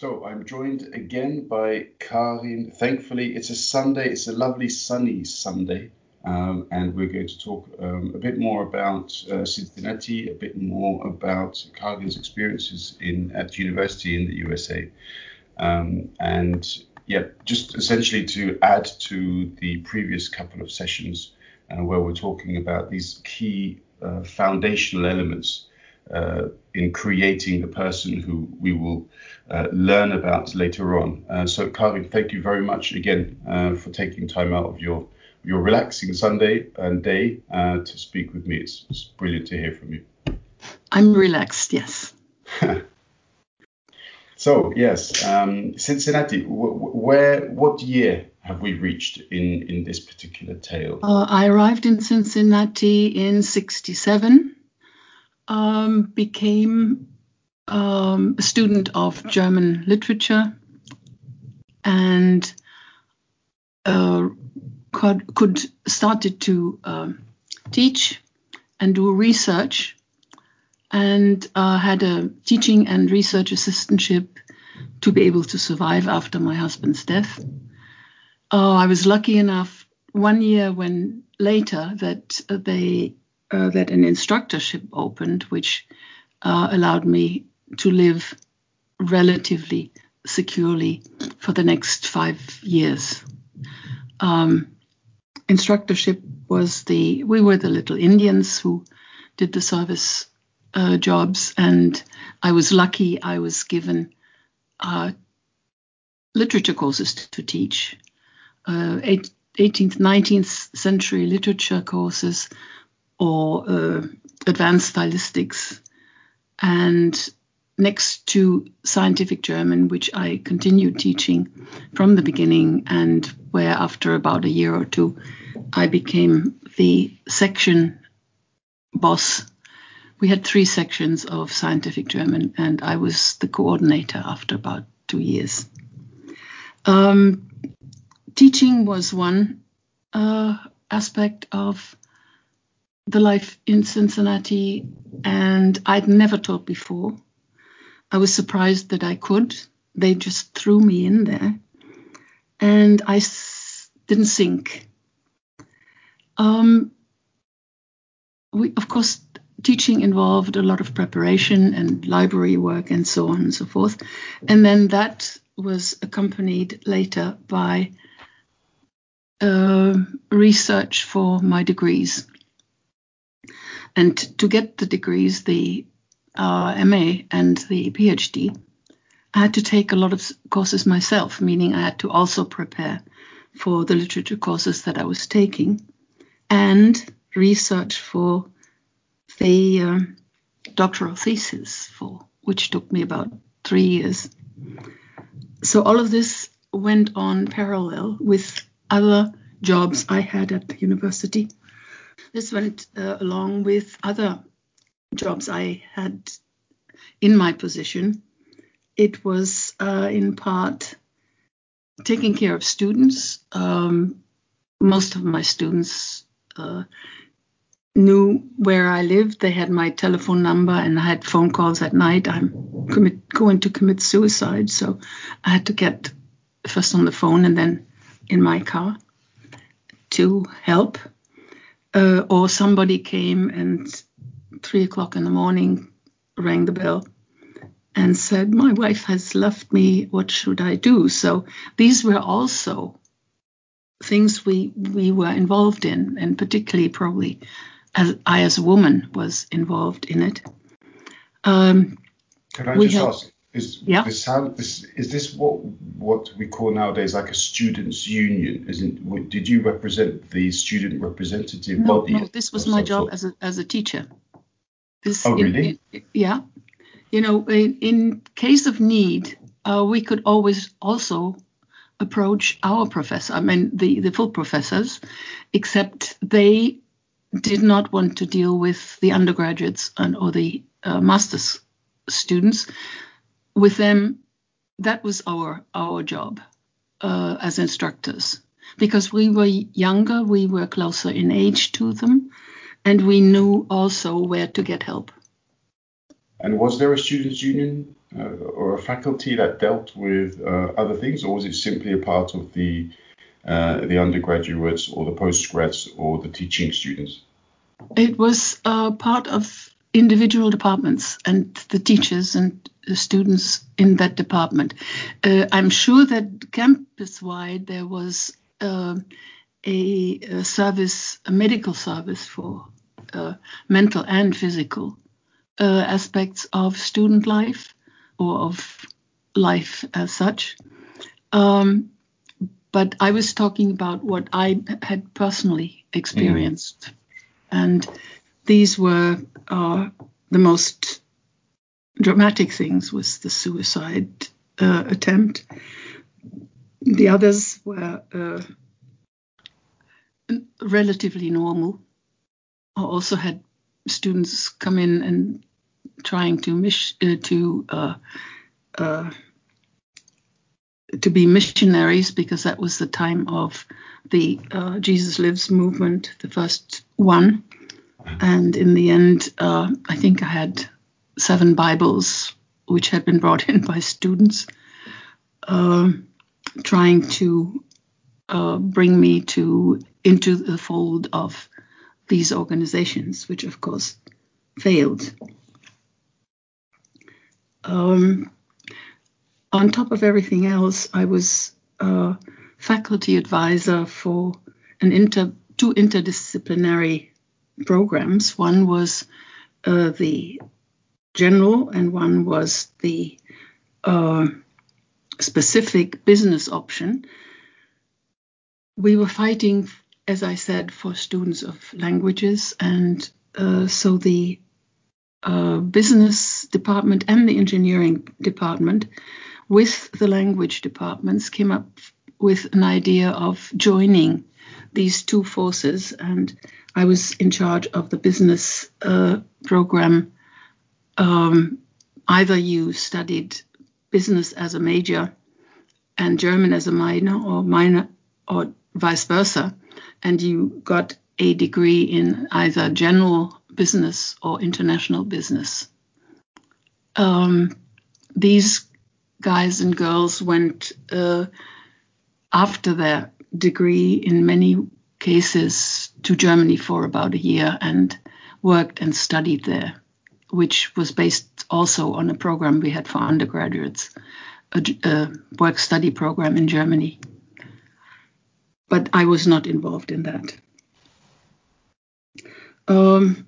So I'm joined again by Karin. Thankfully, it's a Sunday. It's a lovely sunny Sunday. Um, and we're going to talk um, a bit more about uh, Cincinnati, a bit more about Karin's experiences in at university in the USA, um, and yeah, just essentially to add to the previous couple of sessions uh, where we're talking about these key uh, foundational elements in creating the person who we will uh, learn about later on. Uh, so, Karin, thank you very much again uh, for taking time out of your your relaxing Sunday and day uh, to speak with me. It's, it's, brilliant to hear from you. I'm relaxed, yes. so, yes, um, Cincinnati. where, what year have we reached in in this particular tale? Uh, I arrived in Cincinnati in '67 um, became um, a student of German literature and uh, could, could started to uh, teach and do research and uh, had a teaching and research assistantship to be able to survive after my husband's death. Uh, I was lucky enough one year when later that they uh, that an instructorship opened, which uh, allowed me to live relatively securely for the next five years. Um, instructorship was the we were the little Indians who did the service uh, jobs, and I was lucky. I was given uh, literature courses to teach, uh, 18th, 19th century literature courses, or uh, advanced stylistics. And next to scientific German, which I continued teaching from the beginning, and where after about a year or two, I became the section boss. We had three sections of scientific German, and I was the coordinator after about two years. Um, teaching was one uh, aspect of the life in Cincinnati, and I'd never taught before. I was surprised that I could. They just threw me in there, and I s- didn't sink. Um, we, of course, teaching involved a lot of preparation and library work and so on and so forth, and then that was accompanied later by uh, research for my degrees. And to get the degrees, the uh, MA and the PhD, I had to take a lot of courses myself, meaning I had to also prepare for the literature courses that I was taking and research for the uh, doctoral thesis, for which took me about three years. So all of this went on parallel with other jobs I had at the university. This went uh, along with other jobs I had in my position. It was uh, in part taking care of students. Um, most of my students uh, knew where I lived. They had my telephone number, and I had phone calls at night. I'm commit, going to commit suicide, so I had to get first on the phone and then in my car to help uh, or somebody came and three o'clock in the morning rang the bell and said, My wife has left me, what should I do? So these were also things we, we were involved in, and particularly probably as I, as a woman, was involved in it. Um, Can I just ask, is yeah. this how this is this what what we call nowadays like a students' union? Isn't did you represent the student representative no, body? No, this was my job as a as a teacher. This, oh really? Yeah, you know, in, in case of need, uh, we could always also approach our professor. I mean, the the full professors, except they did not want to deal with the undergraduates and or the uh, master's students with them, that was our our job uh, as instructors because we were younger, we were closer in age to them, and we knew also where to get help. And was there a students' union uh, or a faculty that dealt with uh, other things, or was it simply a part of the uh, the undergraduates or the postgrads or the teaching students? It was uh, part of individual departments and the teachers and the students in that department. Uh, I'm sure that campus wide there was uh, a, a, service, a medical service for uh, mental and physical uh, aspects of student life or of life as such. Um, but I was talking about what I had personally experienced. Mm. And these were uh, the most dramatic things was the suicide uh, attempt. The others were uh, relatively normal. I also had students come in and trying to uh, to uh, uh, to be missionaries because that was the time of the Jesus Lives movement, the first one. And in the end, uh, I think I had seven Bibles which had been brought in by students uh, trying to uh, bring me to into the fold of these organizations, which of course failed. Um, on top of everything else, I was faculty advisor for an inter, two interdisciplinary programs. One was uh, the general, and one was the uh, specific business option. We were fighting, as I said, for students of languages, and uh, so the uh, business department and the engineering department with the language departments came up with an idea of joining these two forces and I was in charge of the business uh, program. Um, either you studied business as a major and German as a minor or minor or vice versa and you got a degree in either general business or international business. Um, these guys and girls went uh, after their degree in many cases to Germany for about a year and worked and studied there, which was based also on a program we had for undergraduates, a, a work study program in Germany. But I was not involved in that. Um,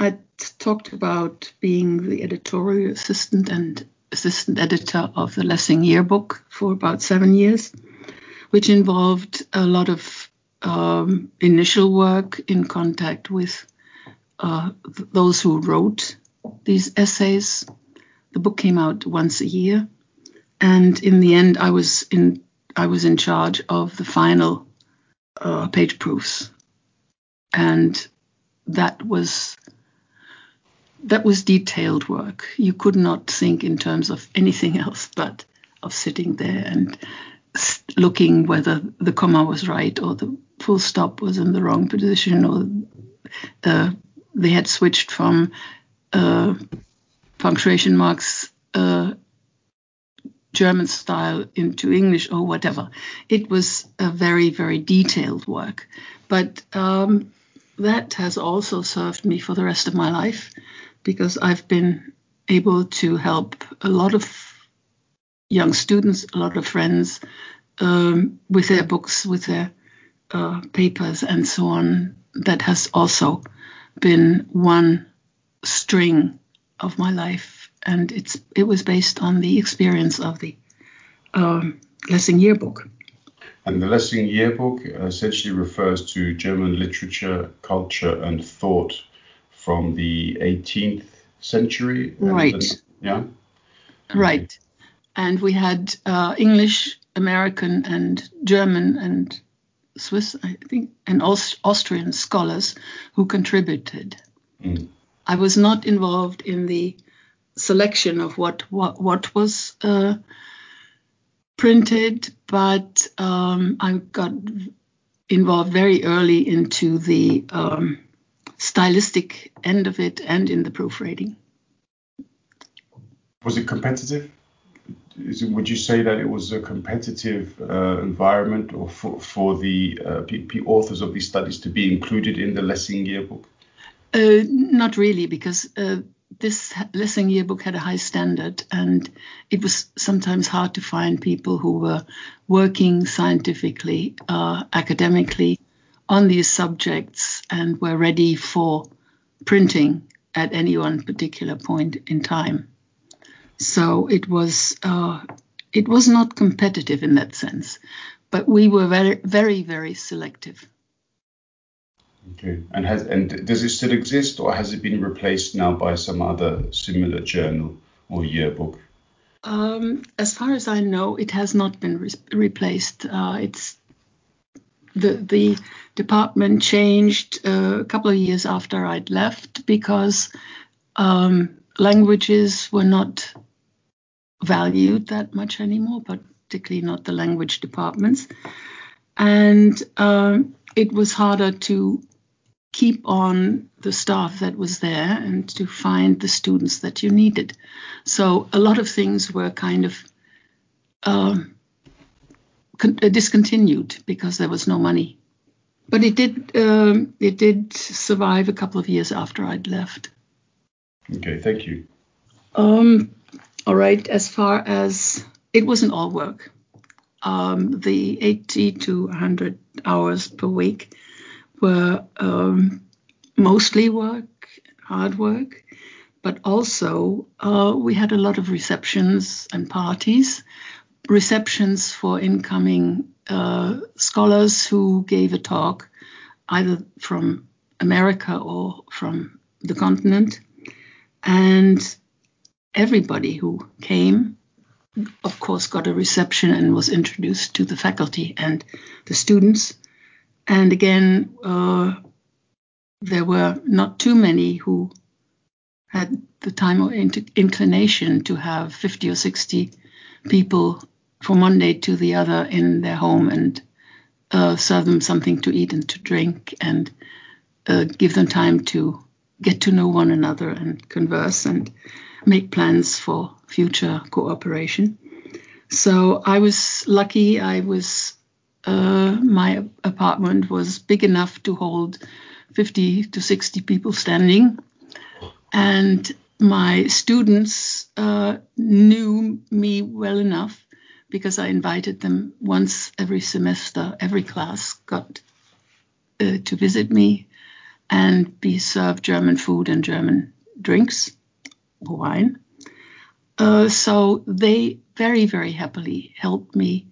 I talked about being the editorial assistant and assistant editor of the Lessing yearbook for about seven years, which involved a lot of um, initial work in contact with uh, th- those who wrote these essays. The book came out once a year, and in the end, I was in I was in charge of the final uh, page proofs, and that was that was detailed work. You could not think in terms of anything else but of sitting there and looking whether the comma was right or the full stop was in the wrong position or uh, they had switched from uh, punctuation marks uh, German style into English or whatever. It was a very, very detailed work. But um, that has also served me for the rest of my life because I've been able to help a lot of young students, a lot of friends um, with their books, with their uh, papers, and so on. That has also been one string of my life, and it's it was based on the experience of the um, Lessing Yearbook. And the Lessing Yearbook essentially refers to German literature, culture, and thought from the 18th century. Right. Then, yeah. Right. And we had uh, English, American, and German, and Swiss, I think, and Aust- Austrian scholars who contributed. Mm. I was not involved in the selection of what what, what was uh, printed, but um, I got involved very early into the um, stylistic end of it and in the proofreading. Was it competitive? It, would you say that it was a competitive uh, environment or for, for the uh, authors of these studies to be included in the Lessing yearbook? Uh, not really, because uh, this Lessing yearbook had a high standard, and it was sometimes hard to find people who were working scientifically, uh, academically on these subjects and were ready for printing at any one particular point in time. So it was uh, it was not competitive in that sense, but we were very very very selective. Okay, and has and does it still exist, or has it been replaced now by some other similar journal or yearbook? Um, as far as I know, it has not been re- replaced. Uh, it's the the department changed uh, a couple of years after I'd left because um, languages were not valued that much anymore, particularly not the language departments, and um, it was harder to keep on the staff that was there and to find the students that you needed. So a lot of things were kind of um, con- uh, discontinued because there was no money. But it did um, it did survive a couple of years after I'd left. Okay, thank you. Um, all right, as far as it wasn't all work. Um, the 80 to 100 hours per week were um, mostly work, hard work, but also uh, we had a lot of receptions and parties. Receptions for incoming uh, scholars who gave a talk, either from America or from the continent. And everybody who came, of course, got a reception and was introduced to the faculty and the students. And again, uh, there were not too many who had the time or inclination to have 50 or 60 people from one day to the other in their home and uh, serve them something to eat and to drink and uh, give them time to get to know one another and converse and make plans for future cooperation. So I was lucky. I was uh, my apartment was big enough to hold 50 to 60 people standing, and my students uh, knew me well enough because I invited them once every semester. Every class got uh, to visit me and be served German food and German drinks, wine. Uh, so they very, very happily helped me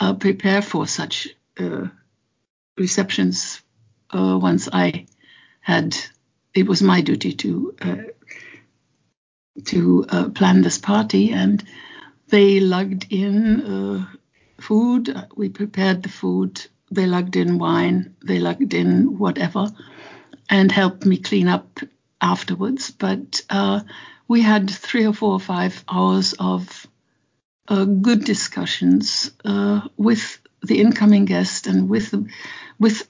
uh, prepare for such uh, receptions uh, once I had. It was my duty to uh, to uh, plan this party, and they lugged in food. We prepared the food. They lugged in wine. They lugged in whatever, and helped me clean up afterwards. But we had three or four or five hours of uh, good discussions uh, with the incoming guest and with with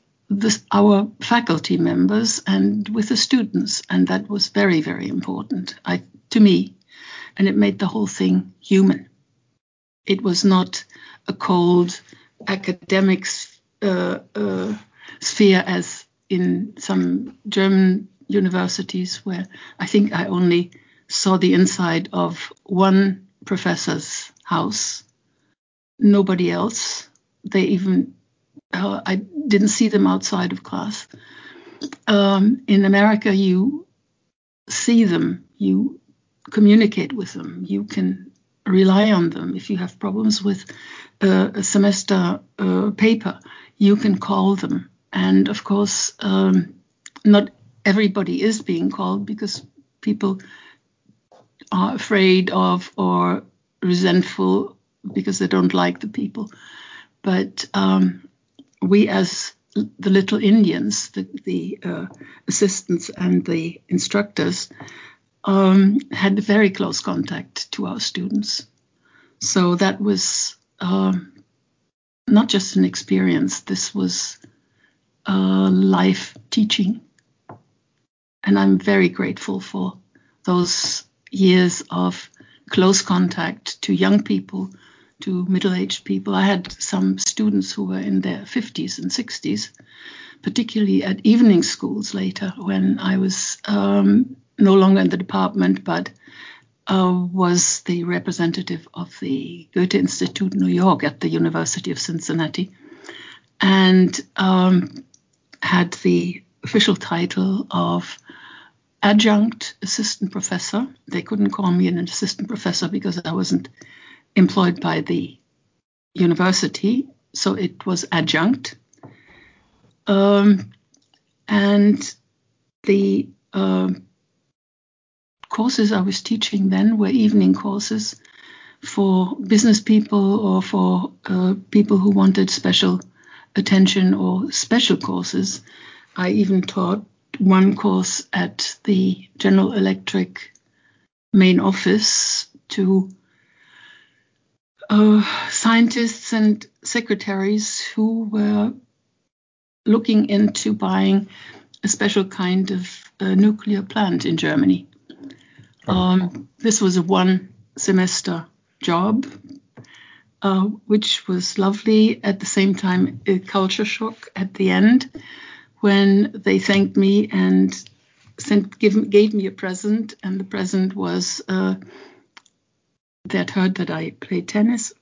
our faculty members and with the students, and that was very very important I, to me, and it made the whole thing human. It was not a cold academic uh, uh, sphere as in some German universities where I think I only saw the inside of one professor's house. Nobody else. They even, uh, I didn't see them outside of class. Um, in America, you see them, you communicate with them, you can rely on them. If you have problems with uh, a semester uh, paper, you can call them. And of course, um, not everybody is being called because people are afraid of or resentful because they don't like the people. But um, we, as the little Indians, the, the uh, assistants and the instructors, um, had very close contact to our students. So that was uh, not just an experience, this was uh, life teaching. And I'm very grateful for those years of close contact to young people, to middle aged people. I had some students who were in their 50s and 60s, particularly at evening schools later when I was um, no longer in the department but uh, was the representative of the Goethe Institute New York at the University of Cincinnati and um, had the official title of adjunct assistant professor. They couldn't call me an assistant professor because I wasn't employed by the university, so it was adjunct. Um, and the uh, courses I was teaching then were evening courses for business people or for uh, people who wanted special attention or special courses. I even taught one course at the General Electric main office to uh, scientists and secretaries who were looking into buying a special kind of uh, nuclear plant in Germany. Um, this was a one semester job, uh, which was lovely. At the same time, a culture shock at the end when they thanked me and sent give, gave me a present, and the present was uh, that heard that I played tennis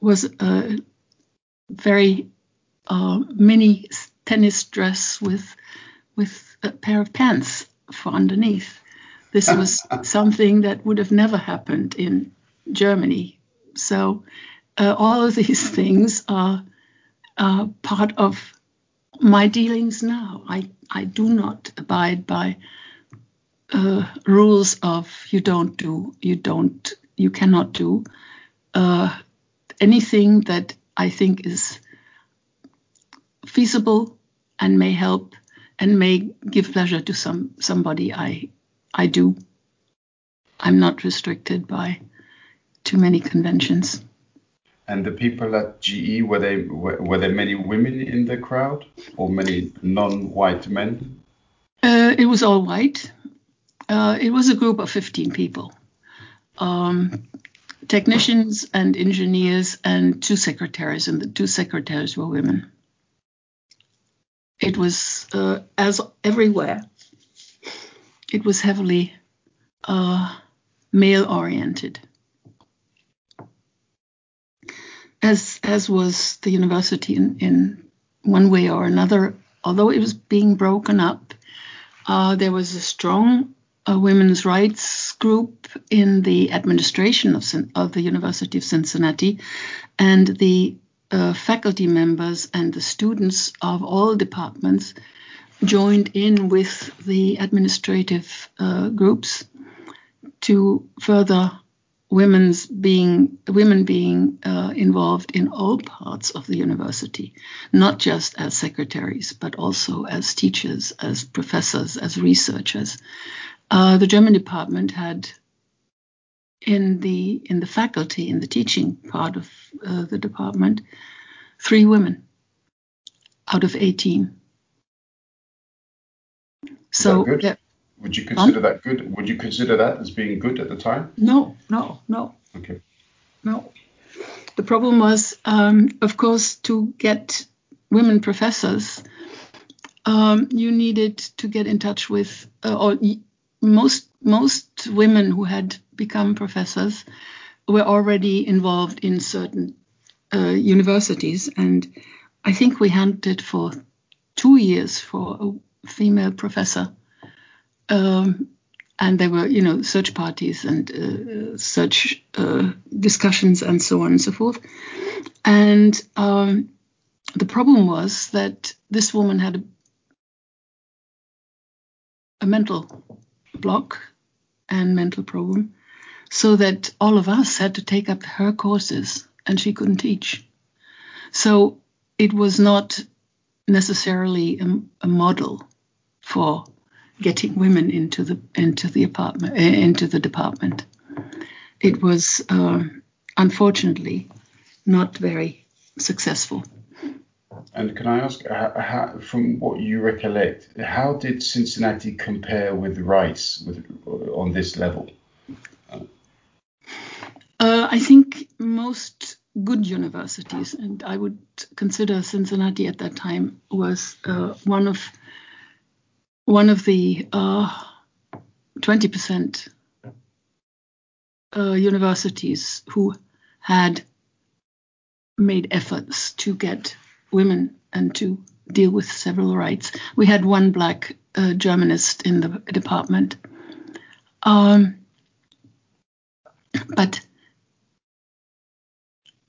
was a very uh, mini tennis dress with with a pair of pants for underneath. This was something that would have never happened in Germany. So uh, all of these things are part of my dealings now. I, I do not abide by uh, rules of you don't do, you don't, you cannot do. Uh, anything that I think is feasible and may help and may give pleasure to some somebody, I I do. I'm not restricted by too many conventions. And the people at GE were they were, there many women in the crowd or many non-white men? Uh, it was all white. Uh, it was a group of 15 people, um, technicians and engineers and two secretaries, and the two secretaries were women. It was uh, as everywhere. It was heavily uh, male-oriented as as was the university in, in one way or another. Although it was being broken up, uh, there was a strong uh, women's rights group in the administration of, of the University of Cincinnati, and the uh, faculty members and the students of all departments joined in with the administrative uh, groups to further women's being women being uh, involved in all parts of the university, not just as secretaries, but also as teachers, as professors, as researchers. Uh, the German department had in the in the faculty in the teaching part of uh, the department three women out of 18 so would you consider that good? Would you consider that as being good at the time? No, no, no. Okay. No. The problem was, um, of course, to get women professors, um, you needed to get in touch with, uh, or most most women who had become professors were already involved in certain uh, universities, and I think we hunted for two years for a female professor um, and there were, you know, search parties and uh, search uh, discussions and so on and so forth. And um, the problem was that this woman had a, a mental block and mental problem, so that all of us had to take up her courses, and she couldn't teach. So it was not necessarily a, a model for getting women into the into the apartment eh, into the department. It was uh, unfortunately not very successful. And can I ask, how, how, from what you recollect, how did Cincinnati compare with Rice with, on this level? I think most good universities, and I would consider Cincinnati at that time was uh, one of one of the uh, twenty percent uh, universities who had made efforts to get women and to deal with several rights. We had one black uh, Germanist in the department. Um, but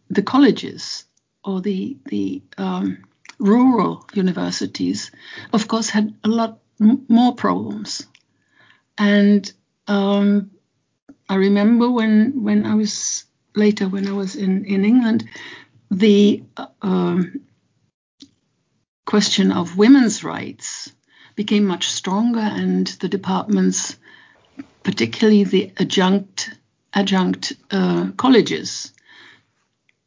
the colleges or the the um, rural universities, of course, had a lot m- more problems. And um, I remember when when I was later when I was in in England, the uh, um, question of women's rights became much stronger, and the departments, particularly the adjunct adjunct uh, colleges,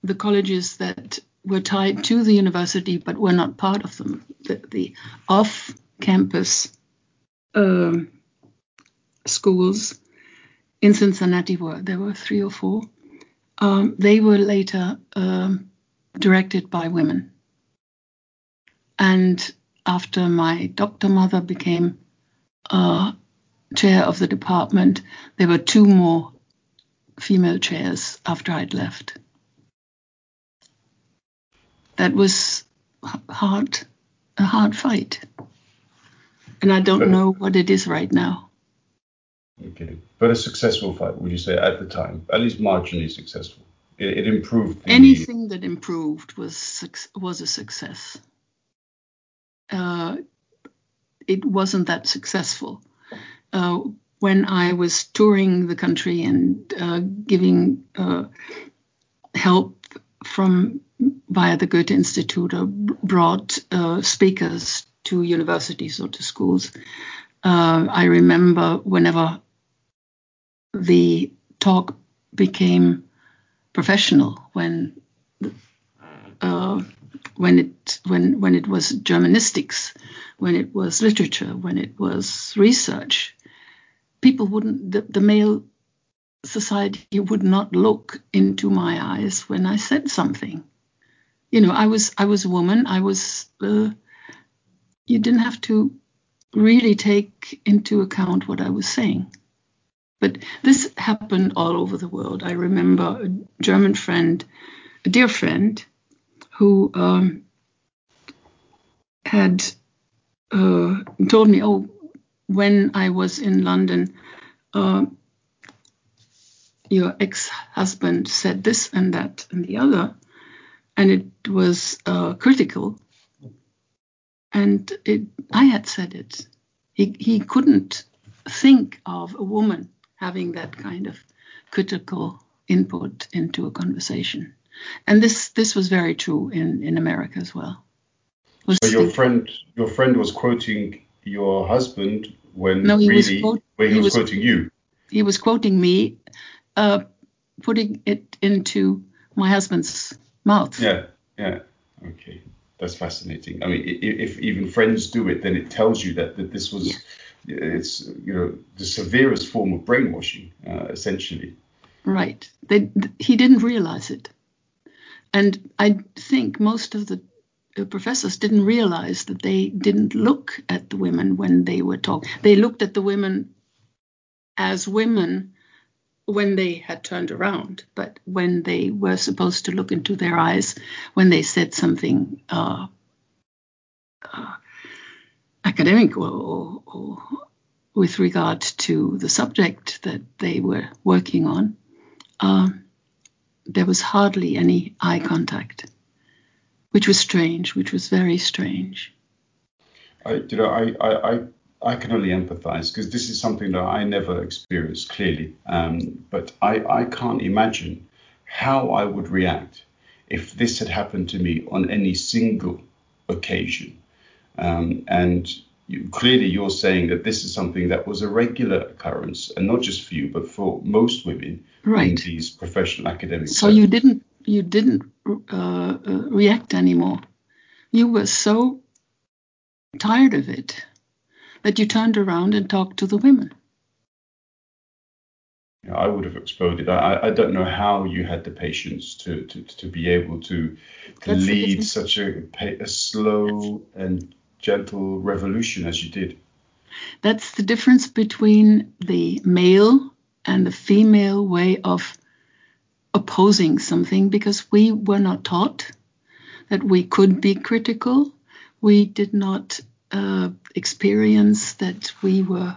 the colleges that were tied to the university but were not part of them, the, the off-campus um, schools in Cincinnati were there were three or four. Um, they were later um, directed by women, and after my doctor mother became uh, chair of the department, there were two more female chairs after I'd left. That was hard, a hard fight. And I don't know what it is right now. Okay, but a successful fight, would you say, at the time? At least marginally successful. It, it improved. The... Anything that improved was was a success. Uh, it wasn't that successful. Uh, when I was touring the country and uh, giving uh, help from via the Goethe Institute or brought uh, speakers to universities or to schools. Uh, I remember whenever the talk became professional, when uh, when it when when it was Germanistics, when it was literature, when it was research, people wouldn't the, the male society would not look into my eyes when I said something. You know, I was I was a woman. I was. Uh, you didn't have to really take into account what I was saying. But this happened all over the world. I remember a German friend, a dear friend, who um, had uh, told me, oh, when I was in London, uh, your ex-husband said this and that and the other, and it was uh, critical. And it, I had said it. He, he couldn't think of a woman having that kind of critical input into a conversation. And this this was very true in, in America as well. Was so your friend your friend was quoting your husband when no, he really was quote, when he, he was, was, quoting you. He was quoting me, uh, putting it into my husband's mouth. Yeah, yeah. Okay, that's fascinating. I mean, if, if even friends do it, then it tells you that, that this was, yeah. it's you know the severest form of brainwashing, uh, essentially. Right. They, he didn't realize it, and I think most of the professors didn't realize that they didn't look at the women when they were talking. They looked at the women as women when they had turned around, but when they were supposed to look into their eyes, when they said something uh, uh, academic or, or, or, with regard to the subject that they were working on, uh, there was hardly any eye contact, which was strange, which was very strange. I, you know, I, I, I I can only empathize because this is something that I never experienced clearly. Um, but I, I can't imagine how I would react if this had happened to me on any single occasion. Um, and you, clearly, you're saying that this is something that was a regular occurrence, and not just for you, but for most women right. in these professional academic. So you didn't you didn't uh, uh, react anymore. You were so tired of it that you turned around and talked to the women. know, I would have exploded. I, I don't know how you had the patience to, to, to be able to, to lead such a, a slow and gentle revolution as you did. That's the difference between the male and the female way of opposing something because we were not taught that we could be critical. We did not uh, experience that we were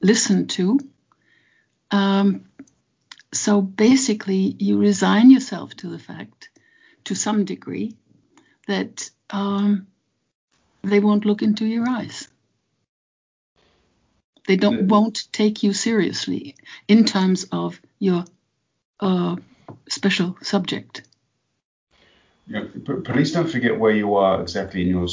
listened to. Um, so basically, you resign yourself to the fact, to some degree, that um, they won't look into your eyes. They don't won't take you seriously in terms of your uh, special subject. Yeah, please don't forget where you are exactly in your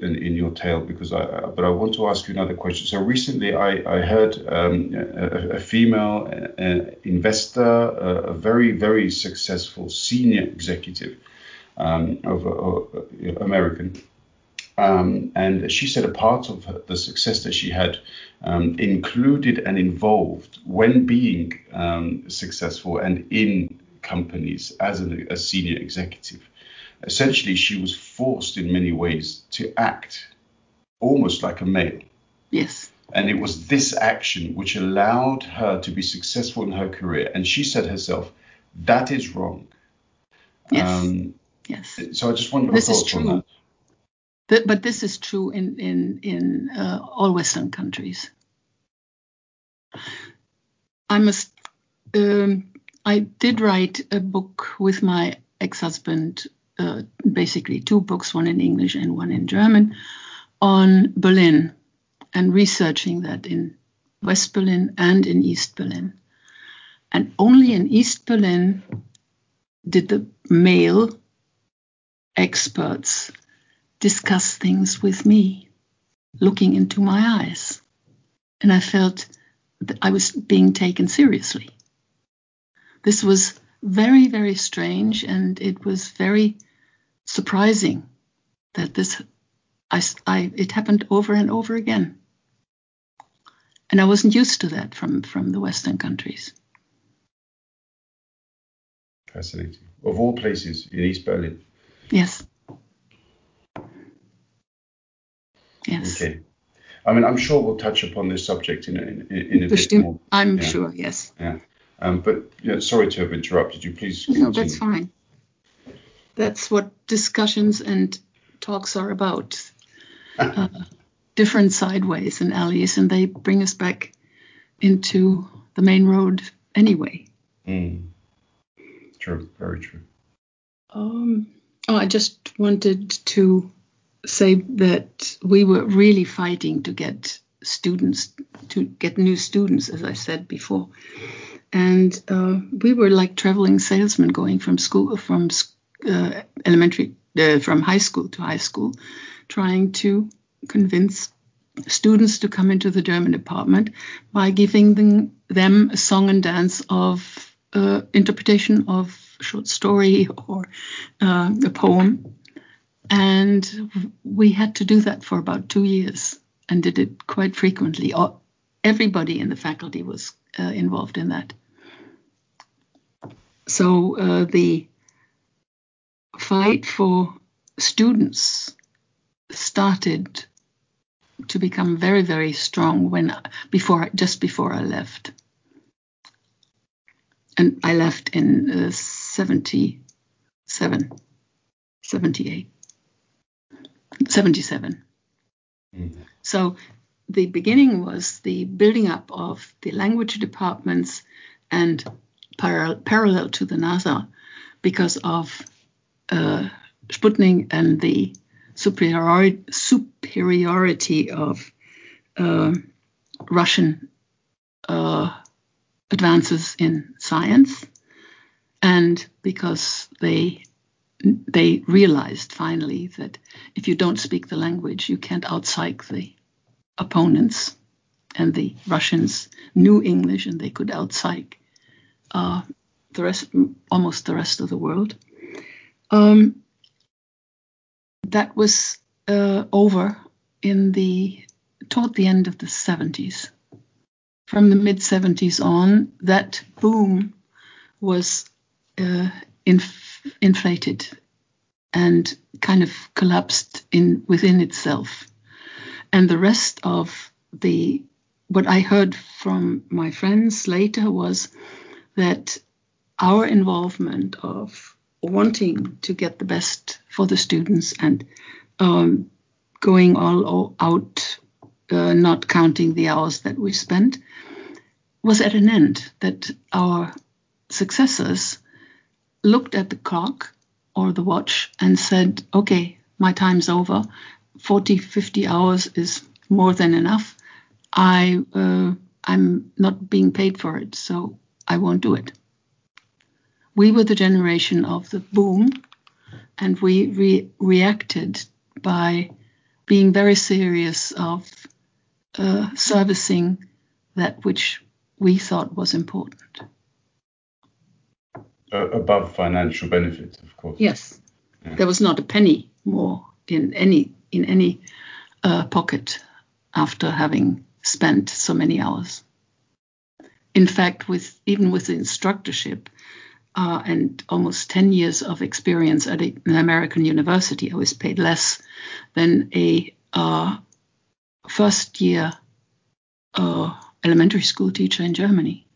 in, in your tale because I but I want to ask you another question. So recently I, I heard um, a, a, female uh, investor, a, a, very very successful senior executive um, of, of American, um, and she said a part of the success that she had um, included and involved when being um, successful and in companies as a, a senior executive. Essentially, she was forced in many ways to act almost like a male. Yes. And it was this action which allowed her to be successful in her career. And she said herself, that is wrong. Yes. Um, yes. So I just wonder your thoughts on that but this is true in in in uh, all Western countries. I must. Um, I did write a book with my ex-husband, uh, basically two books, one in English and one in German, on Berlin, and researching that in West Berlin and in East Berlin. And only in East Berlin did the male experts discuss things with me, looking into my eyes. And I felt that I was being taken seriously. This was very, very strange, and it was very surprising that this, I, I, it happened over and over again. And I wasn't used to that from, from the Western countries. Fascinating. Of all places in East Berlin. Yes. Yes. Okay. I mean, I'm sure we'll touch upon this subject in, in, in a bit more. I'm yeah. sure, yes. Yeah. Um, but yeah, sorry to have interrupted you. Please continue. No, that's fine. That's what discussions and talks are about. uh, different sideways and alleys, and they bring us back into the main road anyway. Mm. True, very true. Um, oh, I just wanted to say that we were really fighting to get students to get new students, as I said before, and uh, we were like traveling salesmen going from school from uh, elementary uh, from high school to high school, trying to convince students to come into the German department by giving them, them a song and dance of uh, interpretation of short story or uh, a poem and we had to do that for about two years and did it quite frequently. Everybody in the faculty was uh, involved in that. So uh, the fight for students started to become very, very strong when before just before I left. And I left in uh, 77, 78. 77. Mm-hmm. So the beginning was the building up of the language departments and par- parallel to the NASA because of uh, Sputnik and the superiority, superiority of uh, Russian uh, advances in science, and because they they realized finally that if you don't speak the language, you can't outpsych the opponents. And the Russians knew English and they could outpsych uh, the rest, almost the rest of the world. Um, that was uh, over in the toward the end of the 70s. from the mid 70s on, that boom was uh, inf- inflated and kind of collapsed in within itself. And the rest of the what I heard from my friends later was that our involvement of wanting to get the best for the students and um, going all out, uh, not counting the hours that we spent, was at an end. That our successors looked at the clock or the watch and said, okay, my time's over. 40, 50 hours is more than enough. I, uh, I'm not being paid for it, so I won't do it. We were the generation of the boom, and we re- reacted by being very serious of uh, servicing that which we thought was important. Uh, above financial benefit, of course. Yes, yeah. there was not a penny more in any in any uh, pocket after having spent so many hours. In fact, with even with the instructorship uh, and almost 10 years of experience at a, an American university, I was paid less than a uh, first year uh, elementary school teacher in Germany.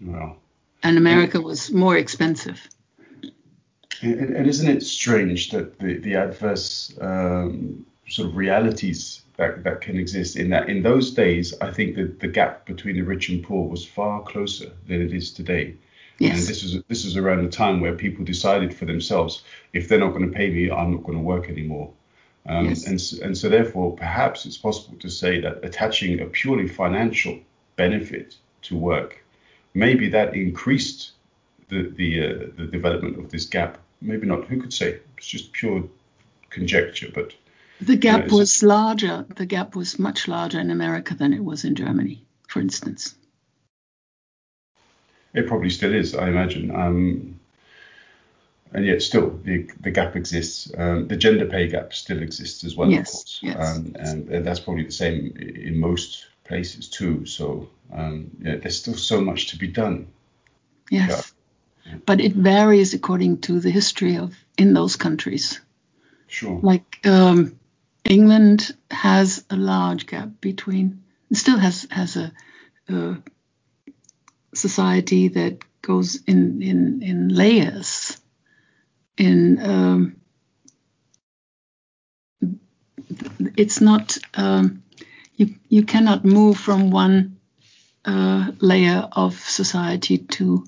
Wow. And America was more expensive. And, and isn't it strange that the, the adverse um, sort of realities that, that can exist in that in those days, I think that the gap between the rich and poor was far closer than it is today. Yes. And this is this is around the time where people decided for themselves, if they're not going to pay me, I'm not going to work anymore. Um, yes. and, and so therefore, perhaps it's possible to say that attaching a purely financial benefit to work, maybe that increased the the, uh, the development of this gap. Maybe not. Who could say? It's just pure conjecture, but the gap you know, was larger. The gap was much larger in America than it was in Germany, for instance. It probably still is, I imagine. Um, and yet still the, the gap exists. Um, the gender pay gap still exists as well, yes, of course. Yes. Um, and, and, that's probably the same in most places too. So um, yeah, there's still so much to be done. Yes. Yeah. But it varies according to the history of in those countries. Sure. Like um, England has a large gap between, still has has a, a society that goes in in in layers in um, it's not um, you you cannot move from one uh, layer of society to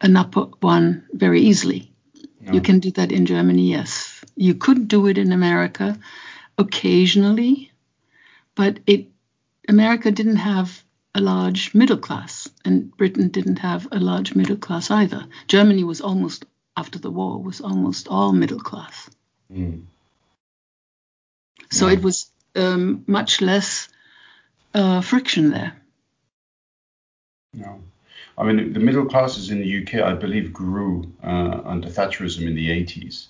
an upper one very easily. No. You can do that in Germany, yes. You could do it in America occasionally, but it America didn't have a large middle class, and Britain didn't have a large middle class either. Germany was almost after the war was almost all middle class. Mm. So yeah. it was um, much less uh, friction there. No. I mean, the middle classes in the UK, I believe, grew uh, under Thatcherism in the 80s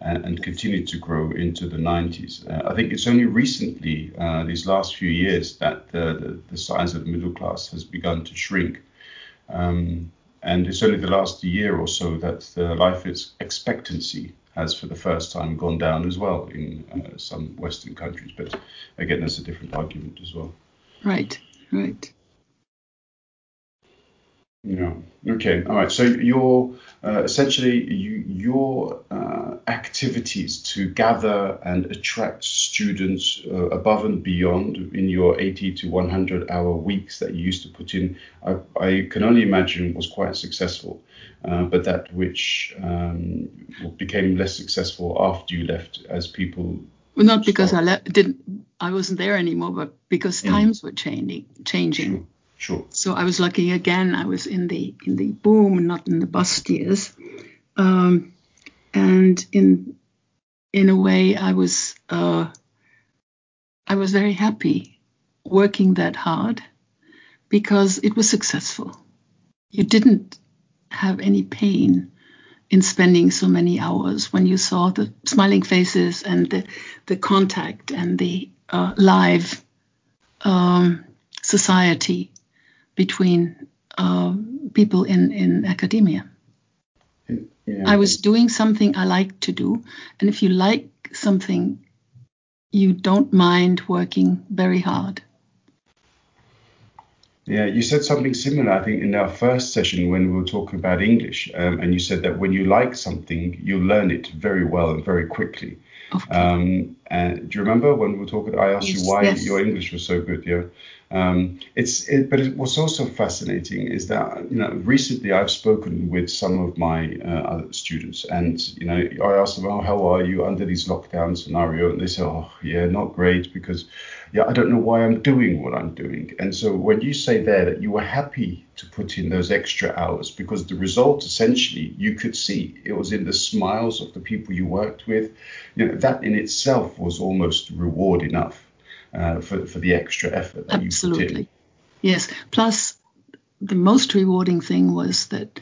and, continued to grow into the 90s. Uh, I think it's only recently, uh, these last few years, that the, the, the, size of the middle class has begun to shrink. Um, and it's only the last year or so that the life expectancy has, for the first time, gone down as well in uh, some Western countries. But again, that's a different argument as well. Right, right. Yeah. Okay. All right. So your uh, essentially you, your uh, activities to gather and attract students uh, above and beyond in your 80 to 100 hour weeks that you used to put in, I, I can only imagine was quite successful. Uh, but that which um, became less successful after you left, as people. Well, not because I left, didn't I wasn't there anymore, but because mm. times were changing. Changing. Sure. So I was lucky again. I was in the in the boom, not in the bust years, um, and in in a way, I was uh, I was very happy working that hard because it was successful. You didn't have any pain in spending so many hours when you saw the smiling faces and the the contact and the uh, live um, society between uh, people in, in academia. Yeah. I was doing something I like to do, and if you like something, you don't mind working very hard. Yeah, you said something similar, I think, in our first session when we were talking about English. Um, and you said that when you like something, you learn it very well and very quickly. Um, and do you remember when we were talking? I asked yes, you why yes. your English was so good. Yeah. Um, it's it, but it, what's also fascinating is that you know recently I've spoken with some of my uh, other students, and you know I asked them, "Oh, how are you under these lockdown scenario?" And they say, "Oh, yeah, not great because yeah, I don't know why I'm doing what I'm doing." And so when you say there that you were happy to put in those extra hours because the result essentially you could see it was in the smiles of the people you worked with, you know that in itself was almost reward enough uh, for, for the extra effort that Absolutely. you. Yes. Plus, the most rewarding thing was that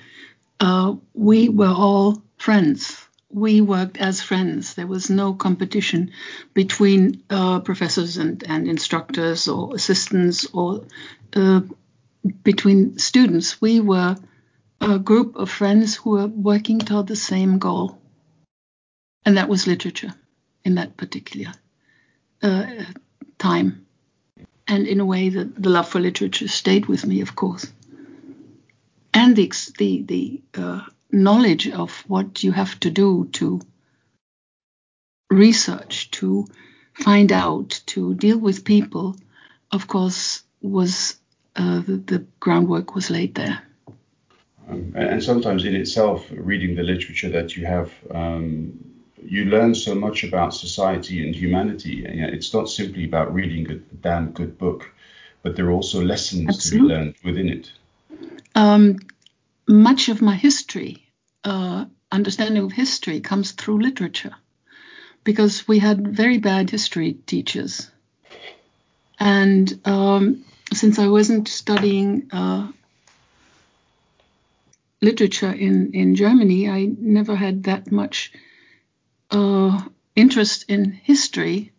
uh, we were all friends. We worked as friends. There was no competition between uh, professors and, and instructors or assistants or uh, between students. We were a group of friends who were working toward the same goal, and that was literature in that particular uh, time. And in a way, the, the love for literature stayed with me, of course. And the, the, the uh, knowledge of what you have to do to research, to find out, to deal with people, of course, was uh, the, the, groundwork was laid there. Um, and sometimes in itself, reading the literature that you have um, you learn so much about society and humanity. And, you know, it's not simply about reading a damn good book, but there are also lessons Absolutely. to be learned within it. Um, much of my history, uh, understanding of history, comes through literature, because we had very bad history teachers, and um, since I wasn't studying. Uh, literature in, in Germany, I never had that much uh, interest in history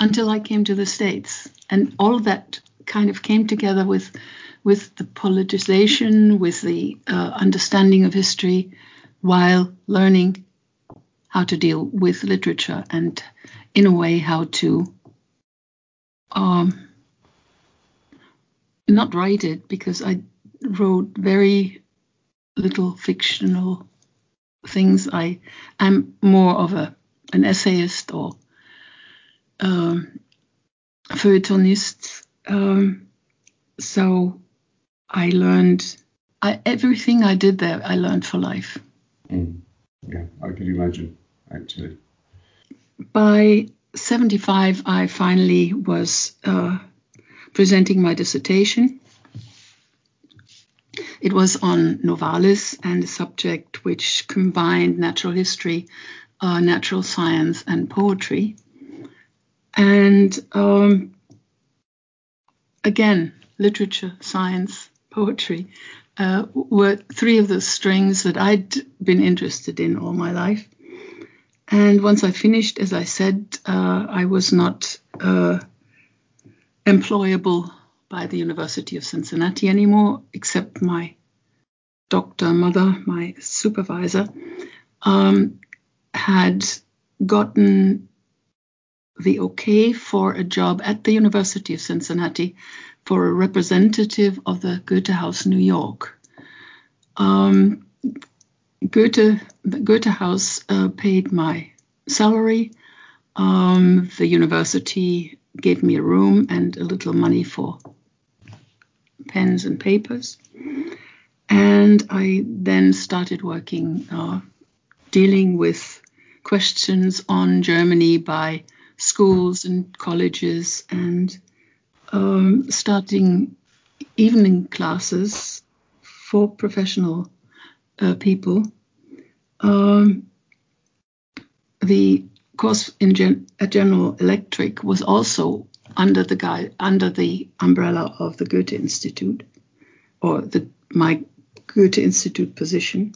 until I came to the States. And all that kind of came together with, with the politicization, with the uh, understanding of history, while learning how to deal with literature and, in a way, how to um, not write it because I wrote very little fictional things. I I'm more of a an essayist or um, feuilletonist. Um, so I learned I, everything I did there. I learned for life. Mm. Yeah, I can imagine actually. By 75, I finally was uh, presenting my dissertation it was on Novalis and a subject which combined natural history, uh, natural science, and poetry. And um, again, literature, science, poetry uh, were three of the strings that I'd been interested in all my life. And once I finished, as I said, uh, I was not uh, employable by the University of Cincinnati anymore, except my doctor, mother, my supervisor, um, had gotten the okay for a job at the University of Cincinnati for a representative of the Goethe House New York. Um, Goethe, the Goethe House uh, paid my salary. Um, the university gave me a room and a little money for pens and papers. And I then started working, uh, dealing with questions on Germany by schools and colleges and um, starting evening classes for professional uh, people. Um, the course in gen- General Electric was also under the guide, under the umbrella of the Goethe Institute, or the my Goethe Institute position,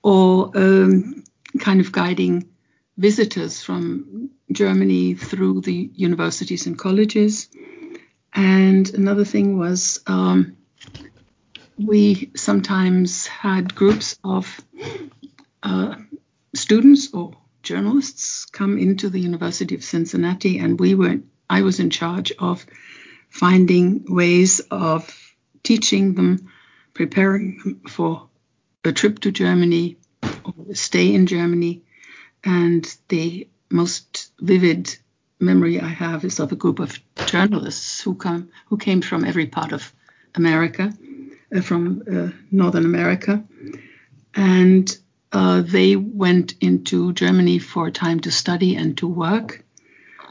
or um, kind of guiding visitors from Germany through the universities and colleges. And another thing was um, we sometimes had groups of uh, students or journalists come into the University of Cincinnati, and we were I was in charge of finding ways of teaching them, preparing them for a trip to Germany or a stay in Germany. And the most vivid memory I have is of a group of journalists who come who came from every part of America, uh, from uh, Northern America, and uh, they went into Germany for a time to study and to work.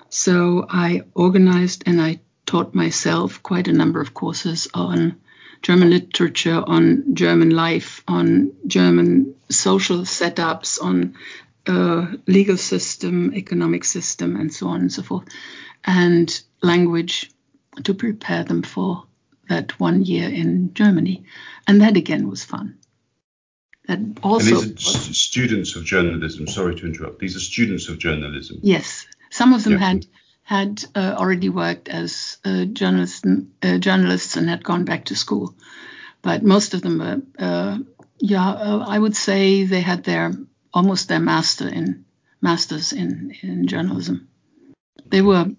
So I organized and I taught myself quite a number of courses on German literature, on German life, on German social setups, on uh, legal system, economic system, and so on and so forth, and language to prepare them for that one year in Germany. And that again was fun. That also. And these are students of journalism. Sorry to interrupt. These are students of journalism. Yes, some of them yeah. had had uh, already worked as uh, journalists, uh, journalists and had gone back to school, but most of them were, uh, yeah, uh, I would say they had their almost their master in masters in in journalism. They were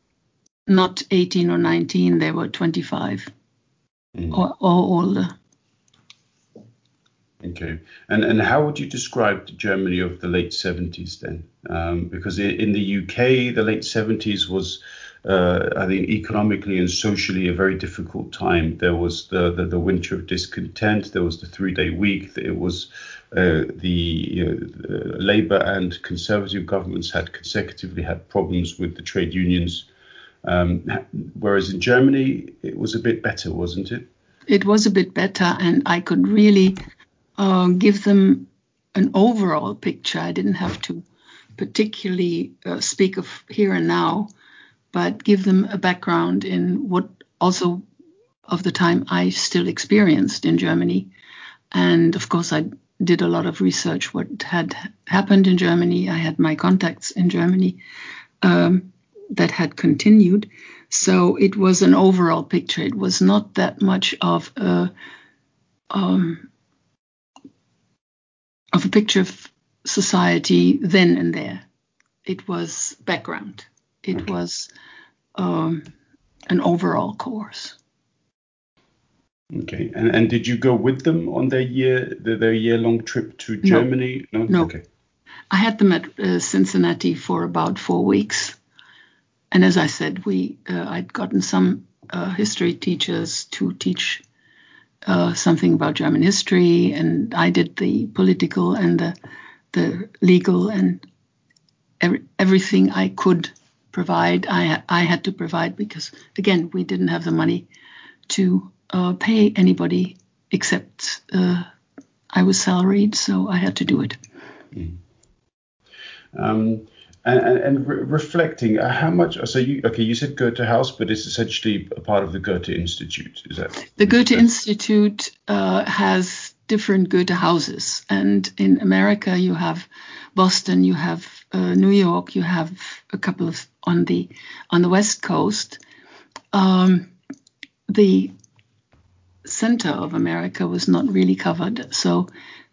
not 18 or 19; they were 25 mm. or, or older. Okay, and and how would you describe Germany of the late 70s then? Um, because in the UK, the late 70s was, uh, I think, economically and socially a very difficult time. There was the the, the winter of discontent. There was the three-day week. It was uh, the you know, Labour and Conservative governments had consecutively had problems with the trade unions. Um, whereas in Germany, it was a bit better, wasn't it? It was a bit better, and I could really uh, give them an overall picture. I didn't have to particularly uh, speak of here and now, but give them a background in what also of the time I still experienced in Germany. And of course, I did a lot of research what had happened in Germany. I had my contacts in Germany um, that had continued. So it was an overall picture. It was not that much of a um, of a picture of society then and there. It was background. It was um, an overall course. Okay, and and did you go with them on their year their year long trip to Germany? No, no. Okay. I had them at uh, Cincinnati for about four weeks, and as I said, we uh, I'd gotten some uh, history teachers to teach uh, something about German history, and I did the political and the, the legal and every, everything I could provide. I I had to provide because again we didn't have the money to uh, pay anybody except uh, I was salaried, so I had to do it. Mm. Um, and, and, and re- reflecting uh, how much so you okay you said goethe house but it's essentially a part of the goethe institute is that the goethe that? institute uh, has different goethe houses and in america you have boston you have uh, new york you have a couple of on the on the west coast um, the center of america was not really covered so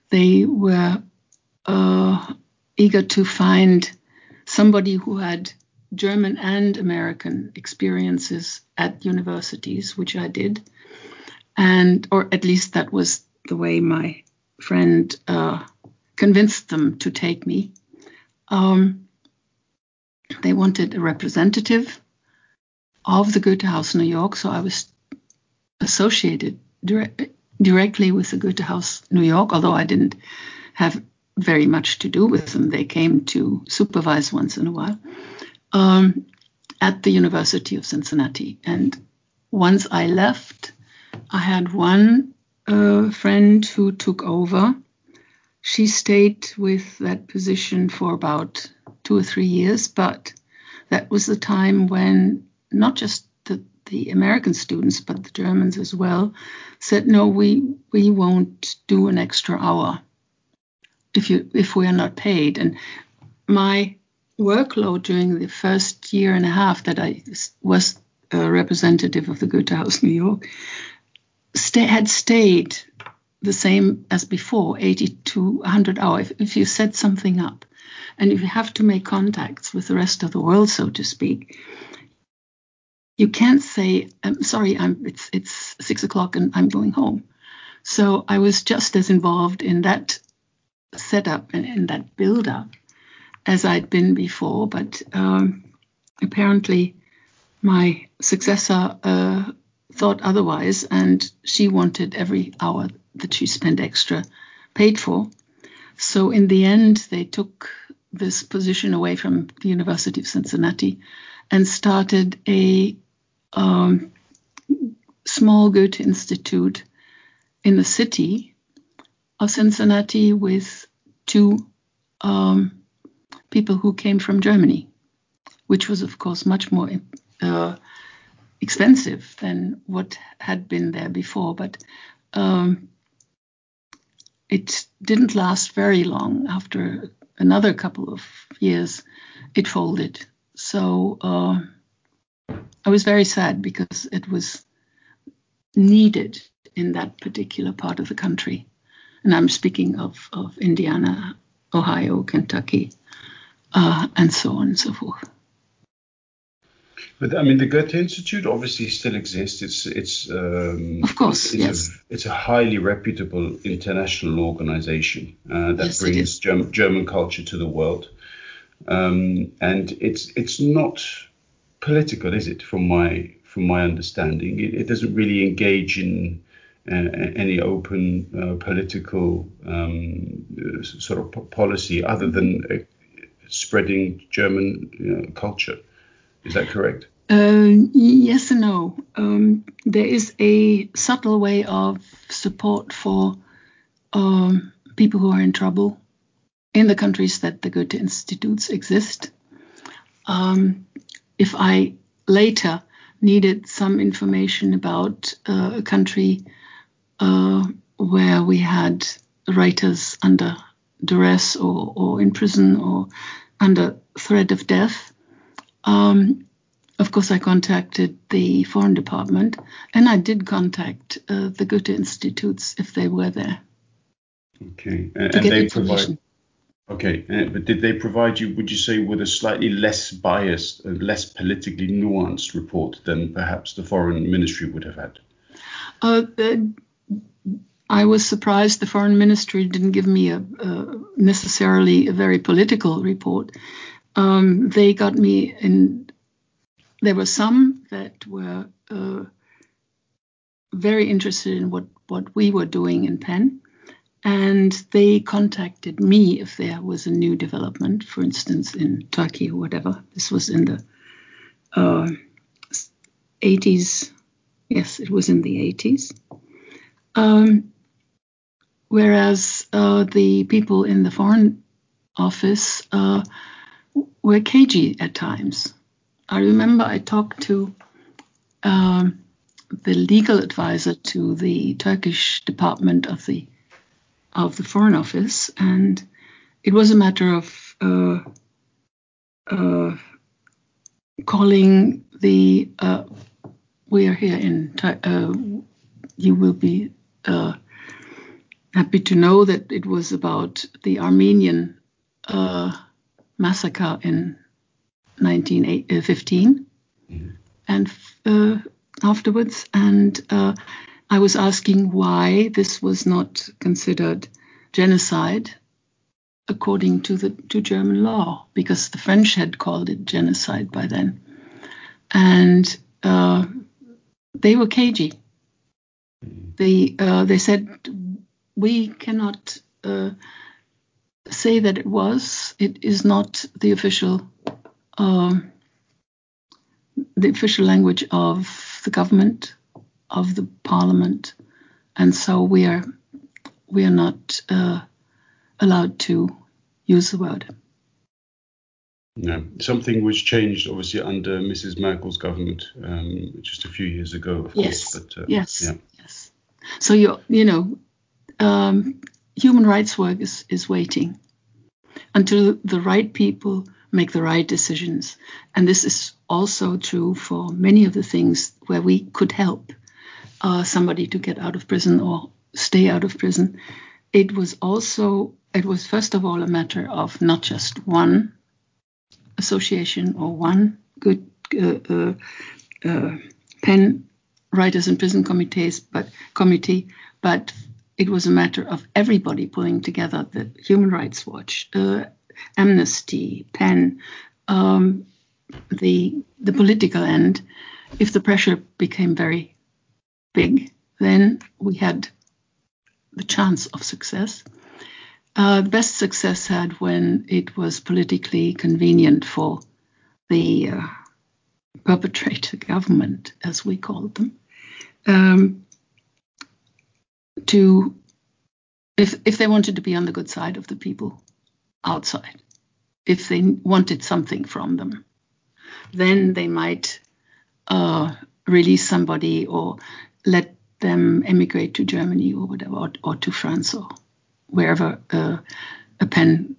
they were uh, eager to find somebody who had German and American experiences at universities, which I did, and or at least that was the way my friend uh, convinced them to take me. Um, they wanted a representative of the Goethe House New York, so I was associated dire- directly with the Goethe House New York, although I didn't have very much to do with them. They came to supervise once in a while um, at the University of Cincinnati. And once I left, I had one uh, friend who took over. She stayed with that position for about two or three years, but that was the time when not just the, the American students, but the Germans as well, said, no, we, we won't do an extra hour if you if we are not paid. And my workload during the first year and a half that I was uh, representative of the Goethe House, New York, stay, had stayed the same as before, 80 to 100 hours. If, if you set something up and if you have to make contacts with the rest of the world, so to speak, you can't say, I'm sorry, I'm, it's, it's six o'clock and I'm going home. So I was just as involved in that setup and in that build up as I'd been before, but um, apparently my successor uh, thought otherwise, and she wanted every hour that she spent extra paid for. So in the end, they took this position away from the University of Cincinnati and started a um, small Goethe Institute in the city of Cincinnati with two um, people who came from Germany, which was, of course, much more uh, expensive than what had been there before. But um, it didn't last very long. After another couple of years, it folded. So uh, I was very sad because it was needed in that particular part of the country. And I'm speaking of, of Indiana, Ohio, Kentucky, uh, and so on and so forth. But I mean, the Goethe Institute obviously still exists. It's it's um, of course it's, yes. A, it's a highly reputable international organization uh, that yes, brings German, German culture to the world, um, and it's it's not political, is it? From my from my understanding, it, it doesn't really engage in any open uh, political um, sort of policy other than uh, spreading German culture. Is that correct? Uh, yes and no. Um, there is a subtle way of support for um, people who are in trouble in the countries that the Goethe Institutes exist. Um, if I later needed some information about uh, a country uh, where we had writers under duress or, or in prison or under threat of death, um, of course, I contacted the Foreign Department and I did contact uh, the Goethe Institutes if they were there. Okay, and, and they provide. Okay, but did they provide you, would you say, with a slightly less biased, and less politically nuanced report than perhaps the Foreign Ministry would have had? Uh, I was surprised the Foreign Ministry didn't give me a, a necessarily a very political report. Um, they got me in. There were some that were uh, very interested in what what we were doing in PEN, and they contacted me if there was a new development, for instance, in Turkey or whatever. This was in the uh, 80s. Yes, it was in the 80s. Um, whereas uh, the people in the Foreign Office uh, were cagey at times. I remember I talked to um, the legal advisor to the Turkish department of the of the Foreign Office, and it was a matter of uh, uh, calling the. Uh, we are here in. Uh, you will be uh, happy to know that it was about the Armenian uh, massacre in 1915, mm-hmm. and afterwards, and I was asking why this was not considered genocide according to the to German law, because the French had called it genocide by then, and uh, they were cagey. They uh, they said we cannot uh, say that it was. It is not the official um, the official language of the government of the parliament, and so we are we are not uh, allowed to use the word. No, something which changed obviously under Mrs. Merkel's government um, just a few years ago, of yes. course. But, uh, yes, yeah. So you you know, um, human rights work is is waiting until the right people make the right decisions. And this is also true for many of the things where we could help uh, somebody to get out of prison or stay out of prison. It was also, it was first of all a matter of not just one association or one good uh, uh, uh PEN writers and prison committees, but committee, but it was a matter of everybody pulling together the Human Rights Watch, uh, Amnesty, PEN, um, the the political end. If the pressure became very big, then we had the chance of success. Uh, best success had when it was politically convenient for the uh, perpetrator government, as we called them, um, to if if they wanted to be on the good side of the people outside, if they wanted something from them, then they might uh, release somebody or let them emigrate to Germany or whatever, or, or to France or wherever uh, a PEN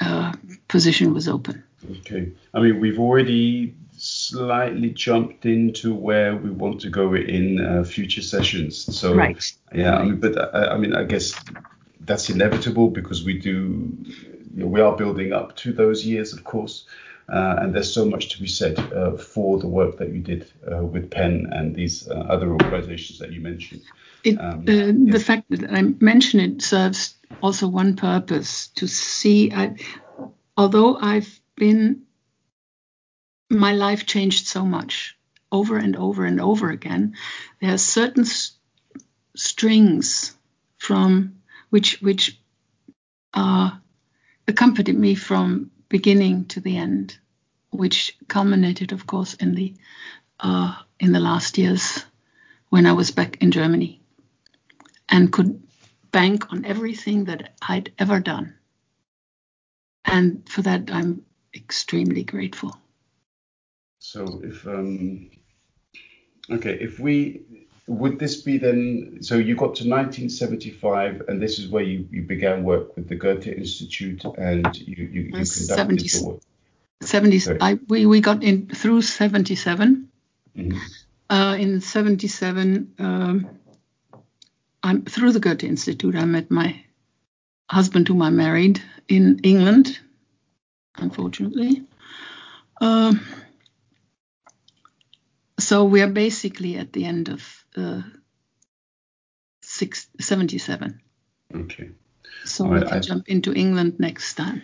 uh, position was open. Okay. I mean, we've already slightly jumped into where we want to go in uh, future sessions. So, right. yeah. I mean, but I, uh, I, mean, I guess that's inevitable because we do, you know, we are building up to those years, of course. Uh, and there's so much to be said uh, for the work that you did uh, with PEN and these uh, other organizations that you mentioned. It, um, yeah. The fact that I mention it serves also one purpose to see, I, although I've been my life changed so much over and over and over again. There are certain strings from which which uh, accompanied me from beginning to the end, which culminated, of course, in the uh, in the last years when I was back in Germany and could bank on everything that I'd ever done. And for that, I'm extremely grateful. So if um, okay, if we would this be then? So you got to 1975, and this is where you, you began work with the Goethe Institute, and you you, you conducted 70, the work. 70s. I, we we got in through 77. Mm-hmm. Uh, in 77, um, I'm through the Goethe Institute. I met my husband, whom I married in England. Unfortunately. Uh, so we are basically at the end of uh, six, 77. Okay. So right, we can I, jump into England next time.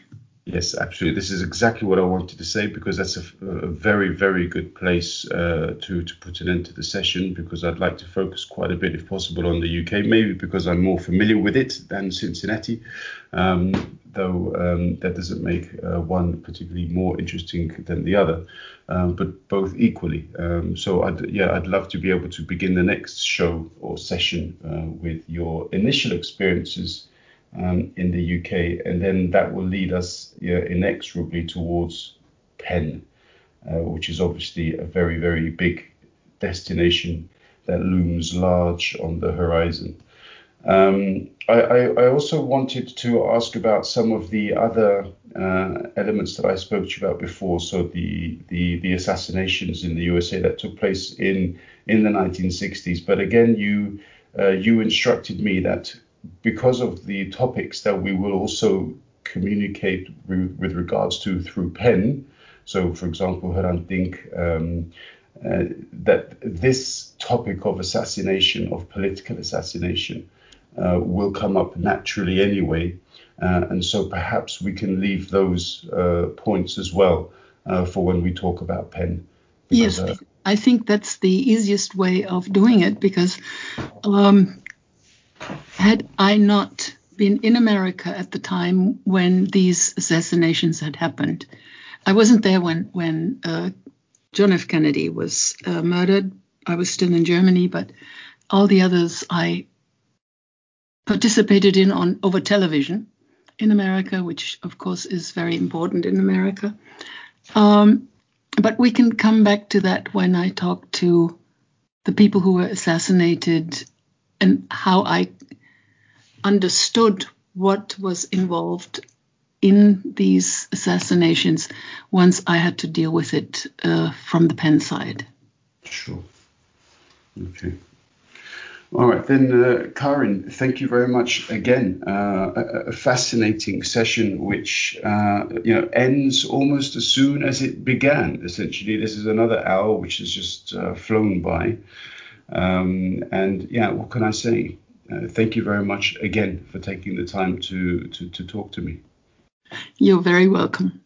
Yes, absolutely. This is exactly what I wanted to say because that's a, a very, very good place uh, to to put an end to the session because I'd like to focus quite a bit, if possible, on the UK. Maybe because I'm more familiar with it than Cincinnati, um, though um, that doesn't make uh, one particularly more interesting than the other, um, but both equally. Um, so I'd yeah, I'd love to be able to begin the next show or session uh, with your initial experiences um, in the UK, and then that will lead us inexorably towards PEN, uh, which is obviously a very, very big destination that looms large on the horizon. Um, I, I, also wanted to ask about some of the other uh, elements that I spoke to you about before. So the, the, the assassinations in the USA that took place in in the 1960s. But again, you uh, you instructed me that because of the topics that we will also communicate with, with regards to through PEN. So, for example, Hrant Dink, um, uh, that this topic of assassination, of political assassination, uh, will come up naturally anyway. Uh, and so perhaps we can leave those uh, points as well uh, for when we talk about PEN. Because, yes, uh, I think that's the easiest way of doing it because um, had I not been in America at the time when these assassinations had happened, I wasn't there when when uh, John F. Kennedy was uh, murdered. I was still in Germany, but all the others I participated in on over television in America, which of course is very important in America. Um, but we can come back to that when I talk to the people who were assassinated and how I understood what was involved in these assassinations once I had to deal with it uh, from the PEN side. Sure. Okay. All right, then, uh, Karin, thank you very much again. Uh, a, a, fascinating session, which uh, you know ends almost as soon as it began. Essentially, this is another hour which has just uh, flown by. Um, and yeah, what can I say? Uh, thank you very much again for taking the time to, to, to talk to me. You're very welcome.